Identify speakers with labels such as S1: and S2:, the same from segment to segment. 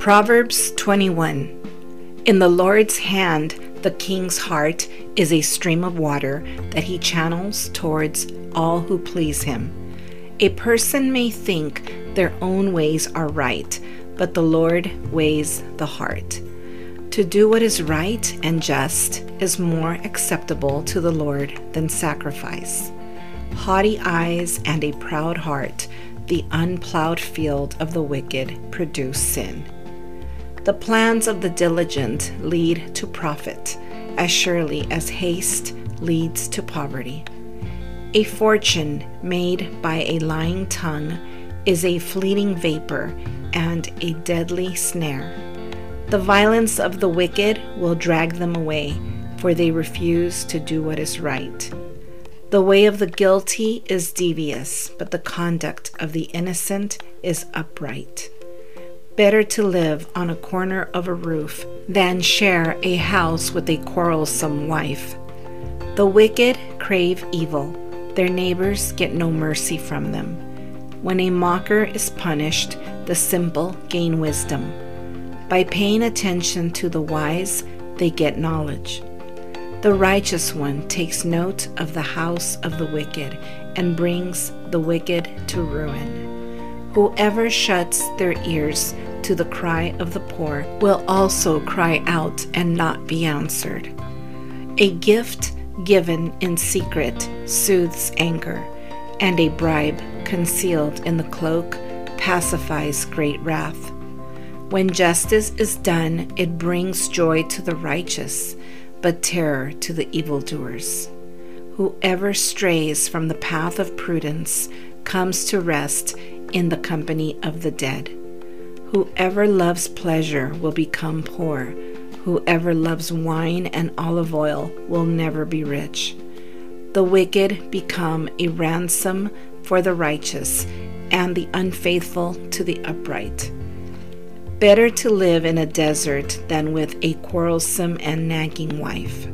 S1: Proverbs 21 In the Lord's hand, the king's heart is a stream of water that he channels towards all who please him. A person may think their own ways are right, but the Lord weighs the heart. To do what is right and just is more acceptable to the Lord than sacrifice. Haughty eyes and a proud heart, the unplowed field of the wicked, produce sin. The plans of the diligent lead to profit, as surely as haste leads to poverty. A fortune made by a lying tongue is a fleeting vapor and a deadly snare. The violence of the wicked will drag them away, for they refuse to do what is right. The way of the guilty is devious, but the conduct of the innocent is upright. Better to live on a corner of a roof than share a house with a quarrelsome wife. The wicked crave evil, their neighbors get no mercy from them. When a mocker is punished, the simple gain wisdom. By paying attention to the wise, they get knowledge. The righteous one takes note of the house of the wicked and brings the wicked to ruin. Whoever shuts their ears to the cry of the poor will also cry out and not be answered. A gift given in secret soothes anger, and a bribe concealed in the cloak pacifies great wrath. When justice is done, it brings joy to the righteous, but terror to the evildoers. Whoever strays from the path of prudence comes to rest in the company of the dead. Whoever loves pleasure will become poor. Whoever loves wine and olive oil will never be rich. The wicked become a ransom for the righteous, and the unfaithful to the upright. Better to live in a desert than with a quarrelsome and nagging wife.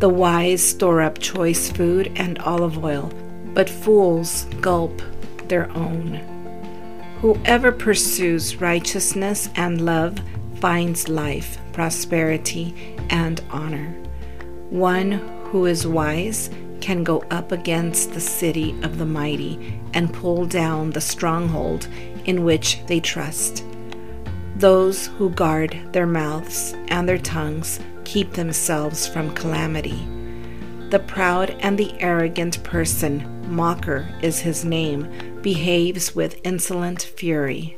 S1: The wise store up choice food and olive oil, but fools gulp their own. Whoever pursues righteousness and love finds life, prosperity, and honor. One who is wise can go up against the city of the mighty and pull down the stronghold in which they trust. Those who guard their mouths and their tongues keep themselves from calamity. The proud and the arrogant person, mocker is his name, behaves with insolent fury.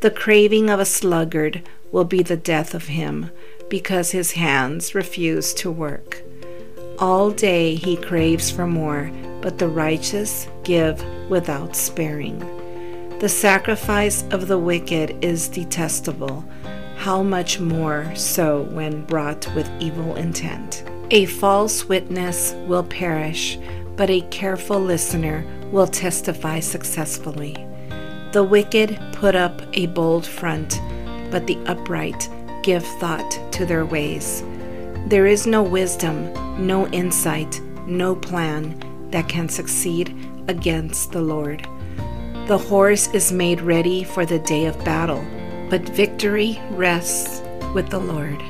S1: The craving of a sluggard will be the death of him, because his hands refuse to work. All day he craves for more, but the righteous give without sparing. The sacrifice of the wicked is detestable. How much more so when brought with evil intent? A false witness will perish, but a careful listener will testify successfully. The wicked put up a bold front, but the upright give thought to their ways. There is no wisdom, no insight, no plan that can succeed against the Lord. The horse is made ready for the day of battle, but victory rests with the Lord.